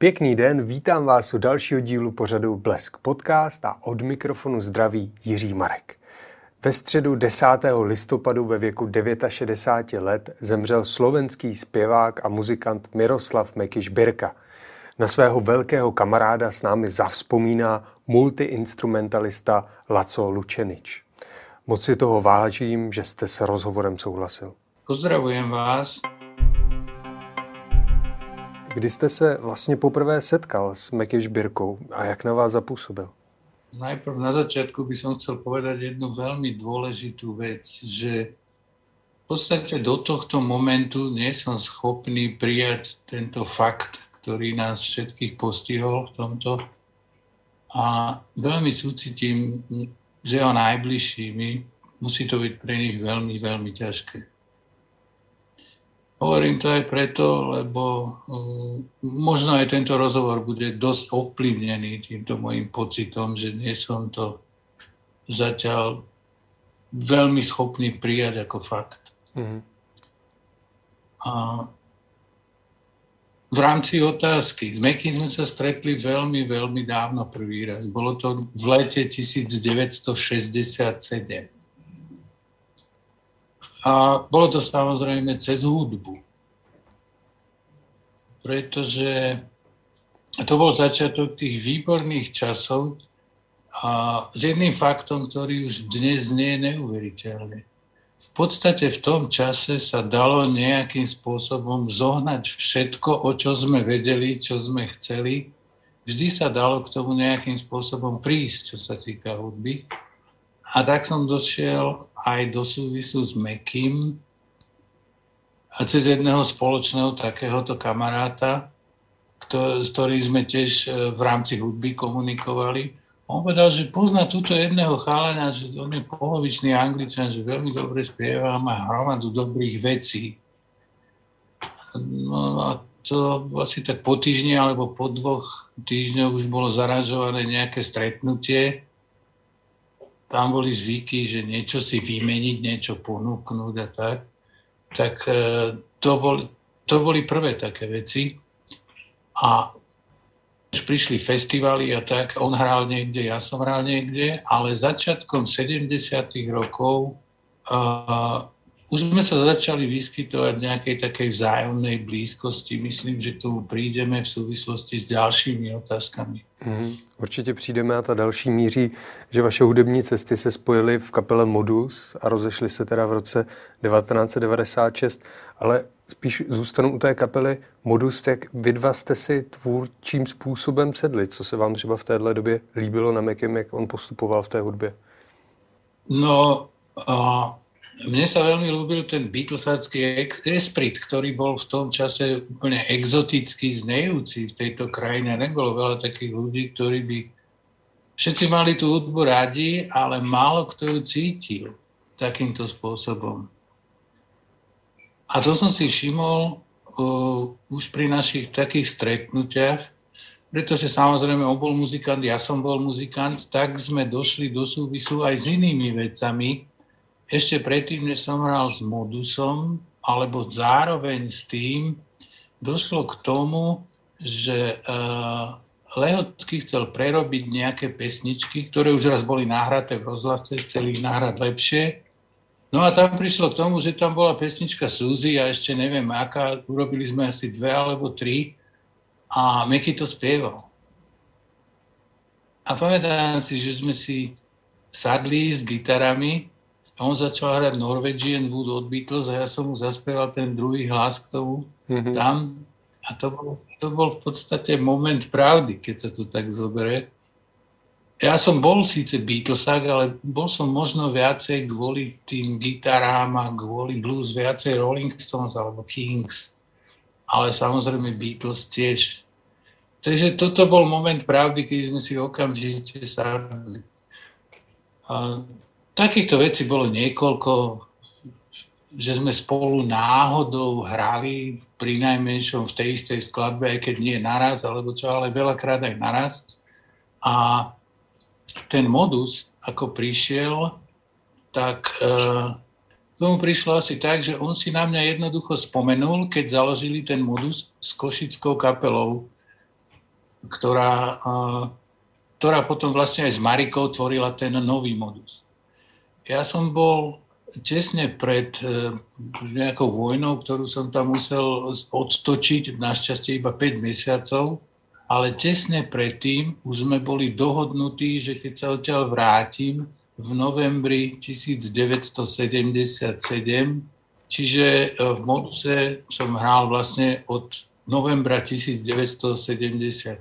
Pěkný den, vítám vás u dalšího dílu pořadu Blesk podcast a od mikrofonu zdraví Jiří Marek. Ve středu 10. listopadu ve věku 69 let zemřel slovenský zpěvák a muzikant Miroslav Mekiš Birka. Na svého velkého kamaráda s námi zavzpomíná multiinstrumentalista Laco Lučenič. Moc si toho vážím, že jste s rozhovorem souhlasil. Pozdravujem vás. Kdy jste se vlastně poprvé setkal s Mekiš Birkou a jak na vás zapůsobil? Najprv na začiatku by som chcel povedať jednu veľmi dôležitú vec, že v podstate do tohto momentu nie som schopný prijať tento fakt, ktorý nás všetkých postihol v tomto. A veľmi súcitím, že o najbližšími musí to byť pre nich veľmi, veľmi ťažké. Hovorím to aj preto, lebo uh, možno aj tento rozhovor bude dosť ovplyvnený týmto môjim pocitom, že nie som to zatiaľ veľmi schopný prijať ako fakt. Mm-hmm. A v rámci otázky. S Mekým sme sa stretli veľmi, veľmi dávno prvý raz. Bolo to v lete 1967. A bolo to samozrejme cez hudbu. Pretože to bol začiatok tých výborných časov a s jedným faktom, ktorý už dnes nie je neuveriteľný. V podstate v tom čase sa dalo nejakým spôsobom zohnať všetko, o čo sme vedeli, čo sme chceli. Vždy sa dalo k tomu nejakým spôsobom prísť, čo sa týka hudby. A tak som došiel aj do súvisu s Mekým a cez jedného spoločného takéhoto kamaráta, s ktorým sme tiež e, v rámci hudby komunikovali. On povedal, že pozná túto jedného chalana, že on je polovičný angličan, že veľmi dobre spieva, má hromadu dobrých vecí. No a to asi tak po týždni alebo po dvoch týždňoch už bolo zaražované nejaké stretnutie tam boli zvyky, že niečo si vymeniť, niečo ponúknuť a tak, tak e, to boli, to boli prvé také veci. A už prišli festivaly a tak, on hral niekde, ja som hral niekde, ale začiatkom 70. rokov uh, už sme sa začali vyskytovať v nejakej takej vzájomnej blízkosti. Myslím, že k tomu prídeme v souvislosti s dalšími otázkami. Mm, určitě přijdeme a ta další míří, že vaše hudební cesty se spojily v kapele Modus a rozešly se teda v roce 1996, ale spíš zůstanu u té kapely Modus, jak vy dva jste si tvůrčím způsobem sedli, co se vám třeba v téhle době líbilo na Mekem, jak on postupoval v té hudbě? No, uh mne sa veľmi ľúbil ten Beatlesácky esprit, ktorý bol v tom čase úplne exotický, znejúci v tejto krajine. Nebolo veľa takých ľudí, ktorí by... Všetci mali tú hudbu radi, ale málo kto ju cítil takýmto spôsobom. A to som si všimol uh, už pri našich takých stretnutiach, pretože samozrejme on bol muzikant, ja som bol muzikant, tak sme došli do súvisu aj s inými vecami, ešte predtým, než som hral s modusom, alebo zároveň s tým, došlo k tomu, že uh, Lehocký chcel prerobiť nejaké pesničky, ktoré už raz boli nahraté v rozhlase, chceli ich nahrať lepšie. No a tam prišlo k tomu, že tam bola pesnička Suzy a ešte neviem aká, urobili sme asi dve alebo tri a Meky to spieval. A pamätám si, že sme si sadli s gitarami a on začal hrať Norwegian Wood od Beatles a ja som mu zaspieval ten druhý hlas k tomu mm-hmm. tam. A to bol, to bol v podstate moment pravdy, keď sa to tak zoberie. Ja som bol síce Beatlesák, ale bol som možno viacej kvôli tým gitarám a kvôli blues viacej Rolling Stones alebo Kings. Ale samozrejme Beatles tiež. Takže toto bol moment pravdy, keď sme si okamžite sadli. A Takýchto vecí bolo niekoľko, že sme spolu náhodou hrali pri najmenšom v tej istej skladbe, aj keď nie naraz, alebo čo, ale veľakrát aj naraz. A ten modus, ako prišiel, tak e, tomu prišlo asi tak, že on si na mňa jednoducho spomenul, keď založili ten modus s košickou kapelou. ktorá, ktorá potom vlastne aj s Marikou tvorila ten nový modus. Ja som bol tesne pred e, nejakou vojnou, ktorú som tam musel odstočiť, našťastie iba 5 mesiacov, ale tesne predtým už sme boli dohodnutí, že keď sa odtiaľ vrátim v novembri 1977, čiže e, v Moduse som hral vlastne od novembra 1977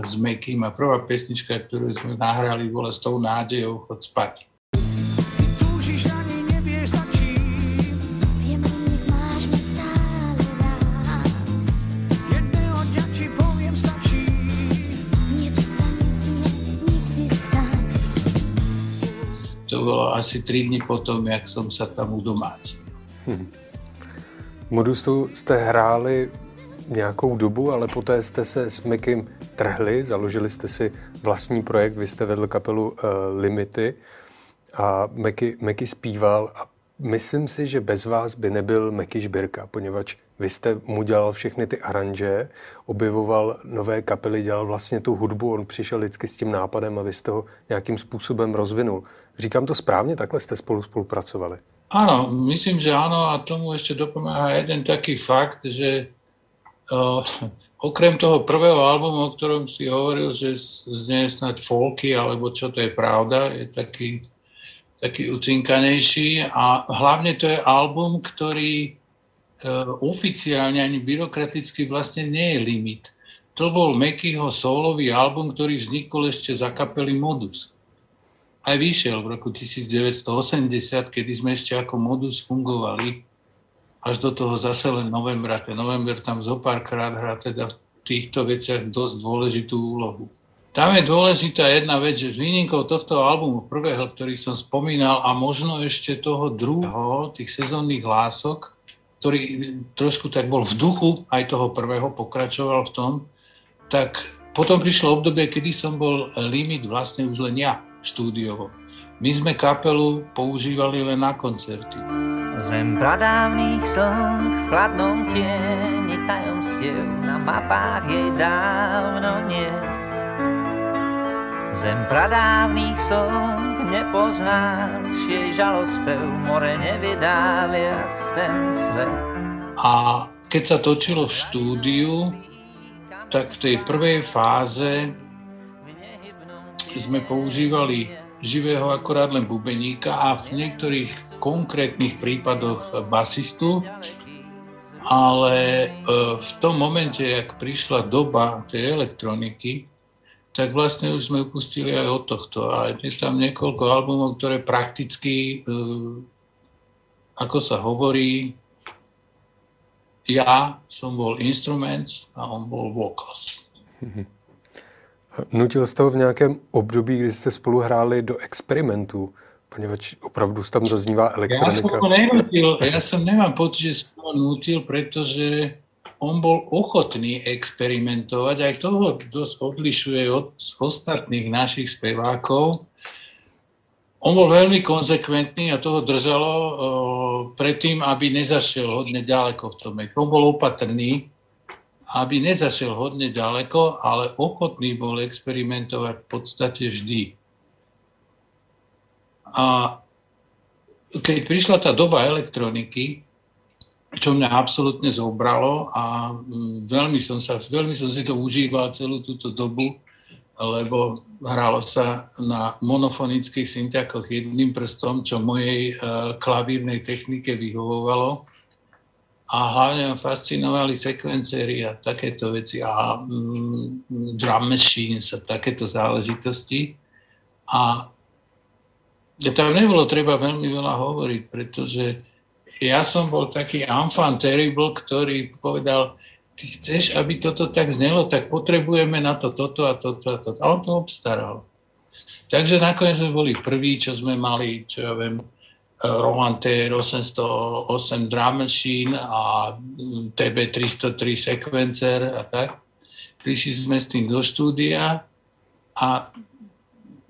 s Mekým a prvá pesnička, ktorú sme nahrali, bola s tou nádejou chod spať. Bolo asi 3 dny potom, jak som sa tam udomácnil. Hmm. Modusu jste hráli nějakou dobu, ale poté jste se s Mikim trhli, založili jste si vlastní projekt, vy jste vedl kapelu uh, Limity a Meky, Meky zpíval a myslím si, že bez vás by nebyl Meky Žbirka, poněvadž vy jste mu dělal všechny ty aranže, objevoval nové kapely, dělal vlastně tu hudbu, on přišel vždycky s tím nápadem a vy jste ho nějakým způsobem rozvinul. Říkám to správně, takhle jste spolu spolupracovali? Áno, myslím, že áno a tomu ešte dopomáha jeden taký fakt, že uh, okrem toho prvého albumu, o ktorom si hovoril, že znie snad folky, alebo čo to je pravda, je taký, taký ucinkanejší a hlavne to je album, ktorý uh, oficiálne ani byrokraticky vlastne nie je limit. To bol Mekyho solový album, ktorý vznikol ešte za kapely Modus aj vyšiel v roku 1980, kedy sme ešte ako modus fungovali až do toho zase len novembra. Ten november tam zo párkrát hrá teda v týchto veciach dosť dôležitú úlohu. Tam je dôležitá jedna vec, že s výnimkou tohto albumu, prvého, ktorý som spomínal, a možno ešte toho druhého, tých sezónnych lások, ktorý trošku tak bol v duchu aj toho prvého, pokračoval v tom, tak potom prišlo obdobie, kedy som bol limit vlastne už len ja štúdiovo. My sme kapelu používali len na koncerty. Zem pradávnych song v chladnom tieni tajomstiev na mapách jej dávno nie. Zem pradávnych song nepoznáš, jej žalospev more nevydá viac ten svet. A keď sa točilo v štúdiu, tak v tej prvej fáze sme používali živého akorát len bubeníka a v niektorých konkrétnych prípadoch basistu, ale e, v tom momente, jak prišla doba tej elektroniky, tak vlastne už sme upustili aj od tohto. A je tam niekoľko albumov, ktoré prakticky, e, ako sa hovorí, ja som bol instruments a on bol vocals. Nutil jste ho v nějakém období, kdy jste spolu hráli do experimentů, poněvadž opravdu tam zaznívá elektronika. Ja som nenutil, ja som nemám pocit, že som ho nutil, pretože on bol ochotný experimentovať, aj toho dosť odlišuje od ostatných našich spevákov. On bol veľmi konzekventný a toho držalo predtým, aby nezašiel hodne ďaleko v tom. On bol opatrný, aby nezašiel hodne ďaleko, ale ochotný bol experimentovať v podstate vždy. A keď prišla tá doba elektroniky, čo mňa absolútne zobralo a mm, veľmi som, sa, veľmi som si to užíval celú túto dobu, lebo hralo sa na monofonických syntiakoch jedným prstom, čo mojej uh, klavírnej technike vyhovovalo a hlavne ma fascinovali sekvencery a takéto veci a mm, drum machines a takéto záležitosti. A tam nebolo treba veľmi veľa hovoriť, pretože ja som bol taký enfant terrible, ktorý povedal, ty chceš, aby toto tak znelo, tak potrebujeme na to toto a toto a toto. A on to obstaral. Takže nakoniec sme boli prví, čo sme mali, čo ja viem, Roland T808 Drum Machine a TB303 Sequencer a tak. Prišli sme s tým do štúdia a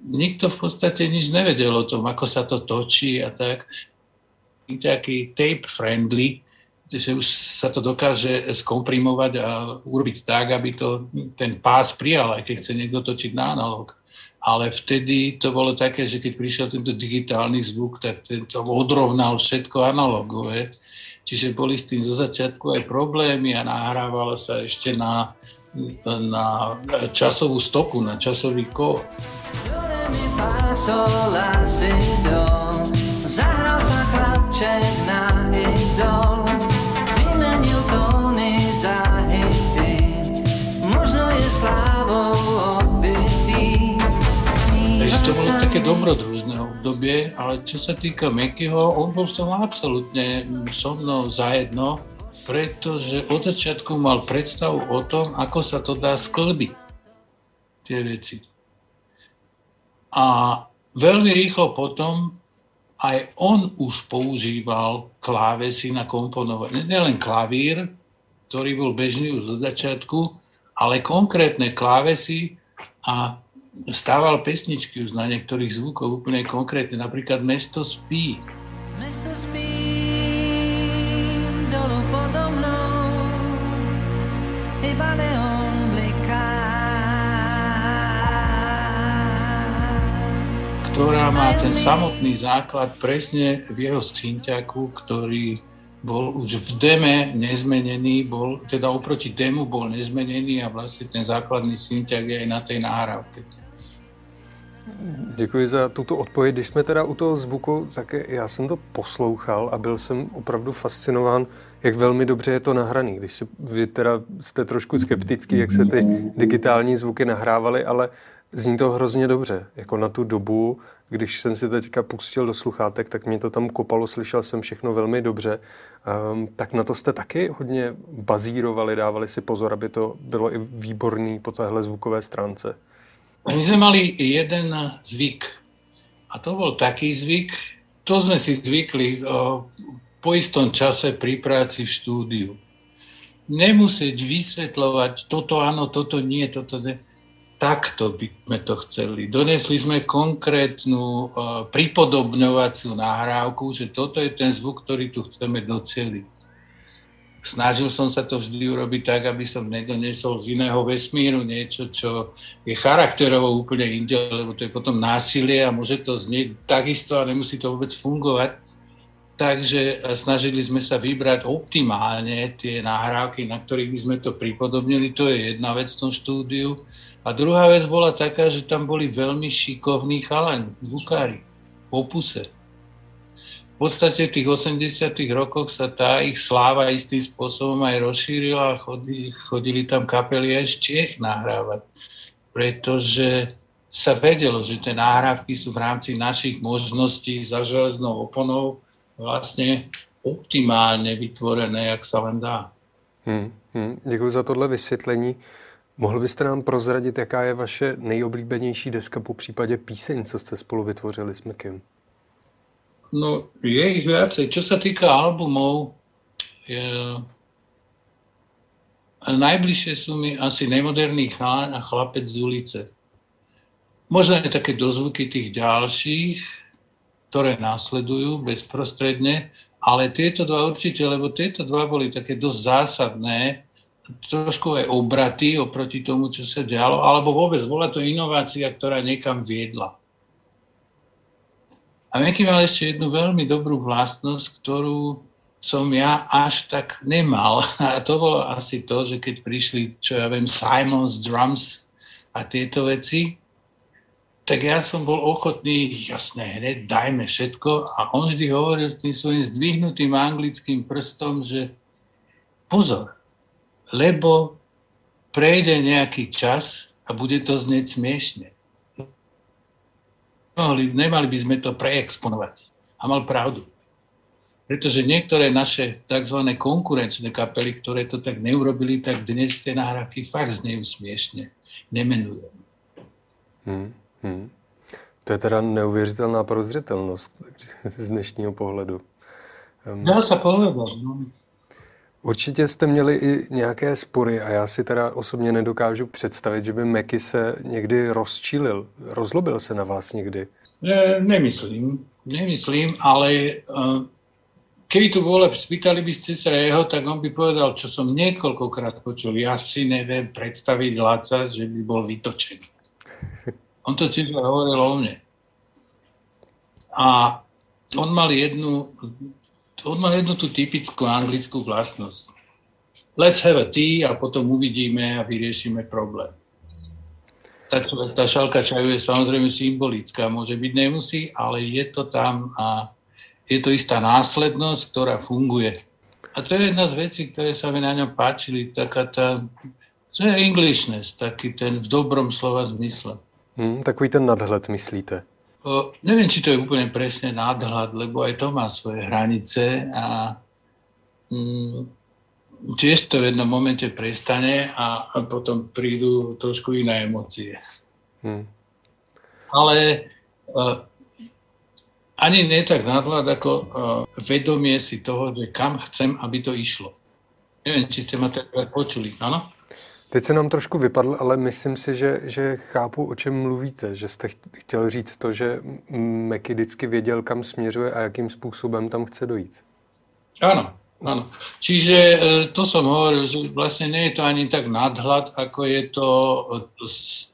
nikto v podstate nič nevedel o tom, ako sa to točí a tak. Taký tape friendly, že už sa to dokáže skomprimovať a urobiť tak, aby to ten pás prijal, aj keď chce niekto točiť na analog. Ale vtedy to bolo také, že keď prišiel tento digitálny zvuk, tak tento odrovnal všetko analogové. Čiže boli s tým zo začiatku aj problémy a nahrávalo sa ešte na, na časovú stopu, na časový kód. Zahral chlapček na idol Takže to bolo také dobrodružné obdobie, ale čo sa týka Mekyho, on bol som absolútne so mnou zajedno, pretože od začiatku mal predstavu o tom, ako sa to dá sklbiť, tie veci. A veľmi rýchlo potom aj on už používal klávesy na komponovanie. Nielen klavír, ktorý bol bežný už od začiatku, ale konkrétne klávesy a stával pesničky už na niektorých zvukoch úplne konkrétne, napríklad Mesto spí. Mesto spí dolu podo mnou, iba neon Ktorá má ten samotný základ presne v jeho synťaku, ktorý bol už v deme nezmenený, bol, teda oproti demu bol nezmenený a vlastne ten základný synťak je aj na tej náhrávke. Děkuji za tuto odpověď. Když jsme teda u toho zvuku, tak já jsem to poslouchal a byl jsem opravdu fascinován, jak velmi dobře je to nahraný. Když si, vy teda jste trošku skeptický, jak se ty digitální zvuky nahrávaly, ale Zní to hrozně dobře. Jako na tu dobu, když jsem si teďka pustil do sluchátek, tak mě to tam kopalo, slyšel jsem všechno velmi dobře. Um, tak na to jste taky hodně bazírovali, dávali si pozor, aby to bylo i výborný po téhle zvukové stránce. My sme mali jeden zvyk. A to bol taký zvyk, to sme si zvykli o, po istom čase pri práci v štúdiu. Nemusieť vysvetľovať, toto áno, toto nie, toto nie takto by sme to chceli. Donesli sme konkrétnu uh, pripodobňovaciu nahrávku, že toto je ten zvuk, ktorý tu chceme doceliť. Snažil som sa to vždy urobiť tak, aby som nedonesol z iného vesmíru niečo, čo je charakterovo úplne inde, lebo to je potom násilie a môže to znieť takisto a nemusí to vôbec fungovať. Takže snažili sme sa vybrať optimálne tie nahrávky, na ktorých by sme to pripodobnili. To je jedna vec v tom štúdiu. A druhá vec bola taká, že tam boli veľmi šikovní chalani, zvukári, v opuse. V podstate v tých 80 rokoch sa tá ich sláva istým spôsobom aj rozšírila a chodili, chodili tam kapely aj z Čiech nahrávať. Pretože sa vedelo, že tie náhrávky sú v rámci našich možností za železnou oponou vlastne optimálne vytvorené, jak sa len dá. Hmm, hmm. Děkuji za tohle vysvětlení. Mohl byste nám prozradit, jaká je vaše nejoblíbenější deska po případě píseň, co jste spolu vytvořili s Mikim? No, je ich viacej. Čo sa týka albumov, je, najbližšie sú mi asi nemoderný chán a chlapec z ulice. Možno aj také dozvuky tých ďalších, ktoré následujú bezprostredne, ale tieto dva určite, lebo tieto dva boli také dosť zásadné trošku aj obraty oproti tomu, čo sa dialo, alebo vôbec bola to inovácia, ktorá niekam viedla. A Meky mal ešte jednu veľmi dobrú vlastnosť, ktorú som ja až tak nemal. A to bolo asi to, že keď prišli, čo ja viem, Simons Drums a tieto veci, tak ja som bol ochotný, jasné, hneď dajme všetko. A on vždy hovoril tým svojim zdvihnutým anglickým prstom, že pozor, lebo prejde nejaký čas a bude to znieť smiešne. Mohli, nemali by sme to preexponovať. A mal pravdu. Pretože niektoré naše tzv. konkurenčné kapely, ktoré to tak neurobili, tak dnes tie nahrávky fakt znejú smiešne. Nemenujem. Hmm, hmm. To je teda neuvěřitelná prozřetelnost z dnešního pohledu. Um... Dá sa povedať. No. Určitě jste měli i nějaké spory a já si teda osobně nedokážu představit, že by Meky se někdy rozčílil. Rozlobil se na vás někdy? Ne, nemyslím. Nemyslím, ale uh, keby tu bolo, spýtali by ste sa jeho, tak on by povedal, čo som niekoľkokrát počul. Ja si neviem predstaviť Laca, že by bol vytočený. On to tiež hovoril o mne. A on mal jednu, on mal jednu tú typickú anglickú vlastnosť. Let's have a tea a potom uvidíme a vyriešime problém. Tá, tá šalka čaju je samozrejme symbolická, môže byť, nemusí, ale je to tam a je to istá následnosť, ktorá funguje. A to je jedna z vecí, ktoré sa mi na ňom páčili, taká tá, to je Englishness, taký ten v dobrom slova zmysle. Hmm, takový ten nadhled, myslíte? Neviem, či to je úplne presne nadhľad, lebo aj to má svoje hranice a mm, tiež to v jednom momente prestane a, a potom prídu trošku iné emócie. Hmm. Ale uh, ani nie tak nadhľad, ako uh, vedomie si toho, že kam chcem, aby to išlo. Neviem, či ste ma tak počuli, áno? Teď se nám trošku vypadl, ale myslím si, že, že chápu, o čem mluvíte. Že jste chtěl říct to, že Meky vždycky věděl, kam směřuje a jakým způsobem tam chce dojít. Áno, áno. Čiže e, to som hovoril, že vlastne nie je to ani tak nadhľad, ako je to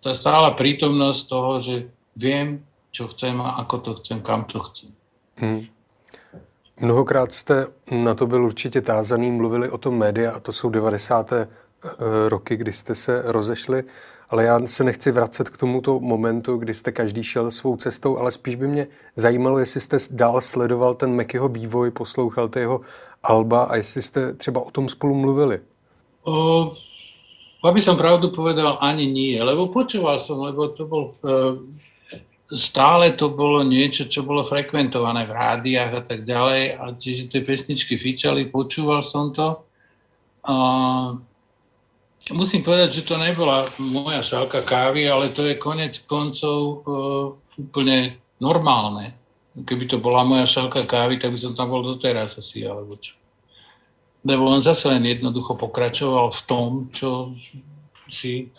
tá stála prítomnosť toho, že viem, čo chcem a ako to chcem, kam to chcem. Hmm. Mnohokrát jste na to byl určitě tázaný, mluvili o tom média a to jsou 90. Eh, roky, kdy jste se rozešli, ale já se nechci vracet k tomuto momentu, kdy jste každý šel svou cestou, ale spíš by mě zajímalo, jestli jste dál sledoval ten Mekyho vývoj, poslouchal jeho alba a jestli jste třeba o tom spolu mluvili. O, aby som pravdu povedal, ani nie, lebo počúval som, lebo to bol uh, stále to bolo niečo, čo bolo frekventované v rádiách a tak ďalej. A čiže tie pesničky fičali, počúval som to. A musím povedať, že to nebola moja šálka kávy, ale to je konec koncov uh, úplne normálne. Keby to bola moja šálka kávy, tak by som tam bol doteraz asi, alebo čo. Lebo on zase len jednoducho pokračoval v tom, čo si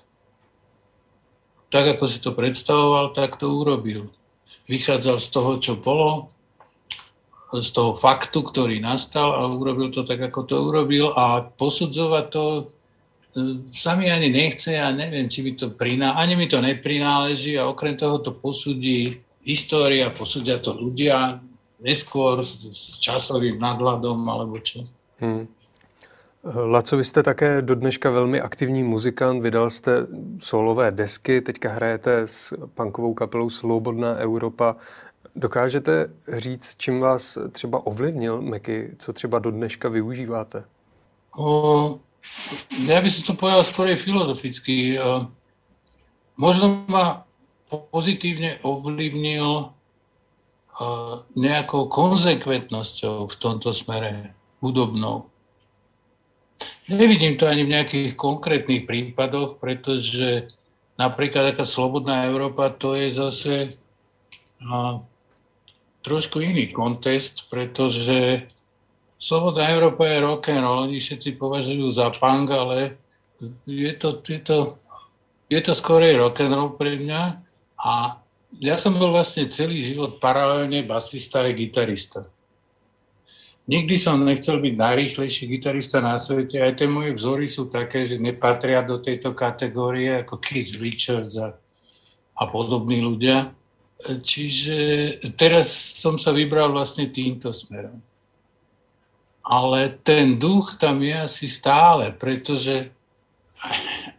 tak, ako si to predstavoval, tak to urobil. Vychádzal z toho, čo bolo, z toho faktu, ktorý nastal a urobil to tak, ako to urobil a posudzovať to e, sa mi ani nechce a neviem, či by to priná, ani mi to neprináleží a okrem toho to posudí história, posúdia to ľudia neskôr s, s časovým nadhľadom alebo čo. Hmm. Laco, vy jste také do dneška velmi aktivní muzikant, vydal jste solové desky, teďka hrajete s punkovou kapelou Slobodná Evropa. Dokážete říct, čím vás třeba ovlivnil Meky, co třeba do dneška využíváte? O, ja by som to povedal skôr filozoficky. Možno ma pozitívne ovlivnil nejakou konzekventnosťou v tomto smere hudobnou. Nevidím to ani v nejakých konkrétnych prípadoch, pretože napríklad taká Slobodná Európa to je zase no, trošku iný kontest, pretože Slobodná Európa je rock and roll, oni všetci považujú za punk, ale je to, je to, je to skorej rock and roll pre mňa a ja som bol vlastne celý život paralelne basista a gitarista. Nikdy som nechcel byť najrýchlejší gitarista na svete. Aj tie moje vzory sú také, že nepatria do tejto kategórie ako Keith Richards a, a podobní ľudia. Čiže teraz som sa vybral vlastne týmto smerom. Ale ten duch tam je asi stále, pretože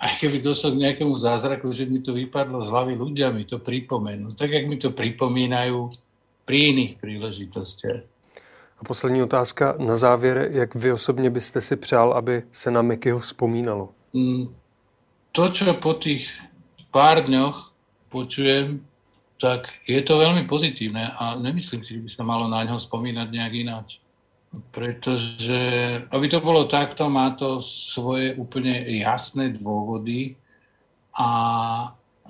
aj keby došlo k nejakému zázraku, že mi to vypadlo z hlavy, ľudia mi to pripomenú. Tak, jak mi to pripomínajú pri iných príležitostiach. A poslední otázka na závěr. Jak vy osobně byste si přál, aby se na Mekyho vzpomínalo? Mm, to, čo po tých pár dňoch počujem, tak je to veľmi pozitívne a nemyslím si, že by sa malo na ňo spomínať nejak ináč. Pretože, aby to bolo takto, má to svoje úplne jasné dôvody a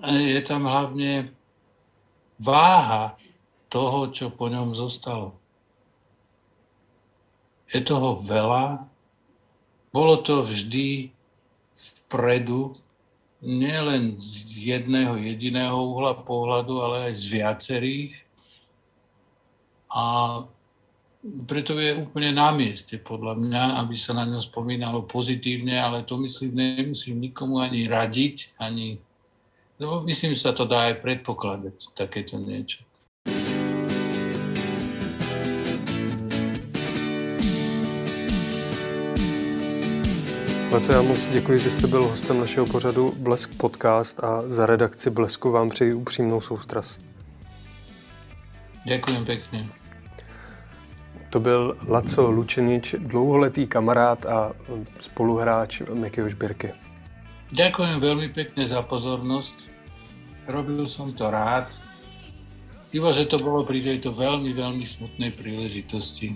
je tam hlavne váha toho, čo po ňom zostalo je toho veľa. Bolo to vždy vpredu, nielen z jedného jediného uhla pohľadu, ale aj z viacerých. A preto je úplne na mieste podľa mňa, aby sa na ňo spomínalo pozitívne, ale to myslím, nemusím nikomu ani radiť, ani... No, myslím, že sa to dá aj predpokladať, takéto niečo. Laco, já moc děkuji, že jste byl hostem našeho pořadu Blesk Podcast a za redakci Blesku vám přeji upřímnou soustrast. Děkuji pěkně. To byl Laco Lučenič, dlouholetý kamarád a spoluhráč Mekyho Žbirky. Ďakujem veľmi pekne za pozornosť. Robil som to rád. Iba, že to bolo pri tejto veľmi, veľmi smutnej príležitosti.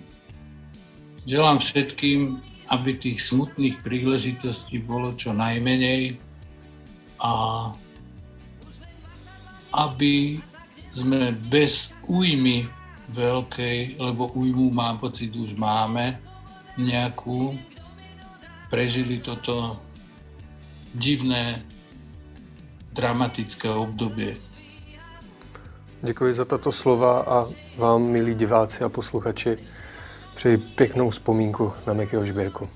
Želám všetkým aby tých smutných príležitostí bolo čo najmenej a aby sme bez újmy veľkej, lebo újmu mám pocit, už máme nejakú, prežili toto divné, dramatické obdobie. Děkuji za tato slova a vám, milí diváci a posluchači, Přeji pěknou vzpomínku na Mekyho Žbírku.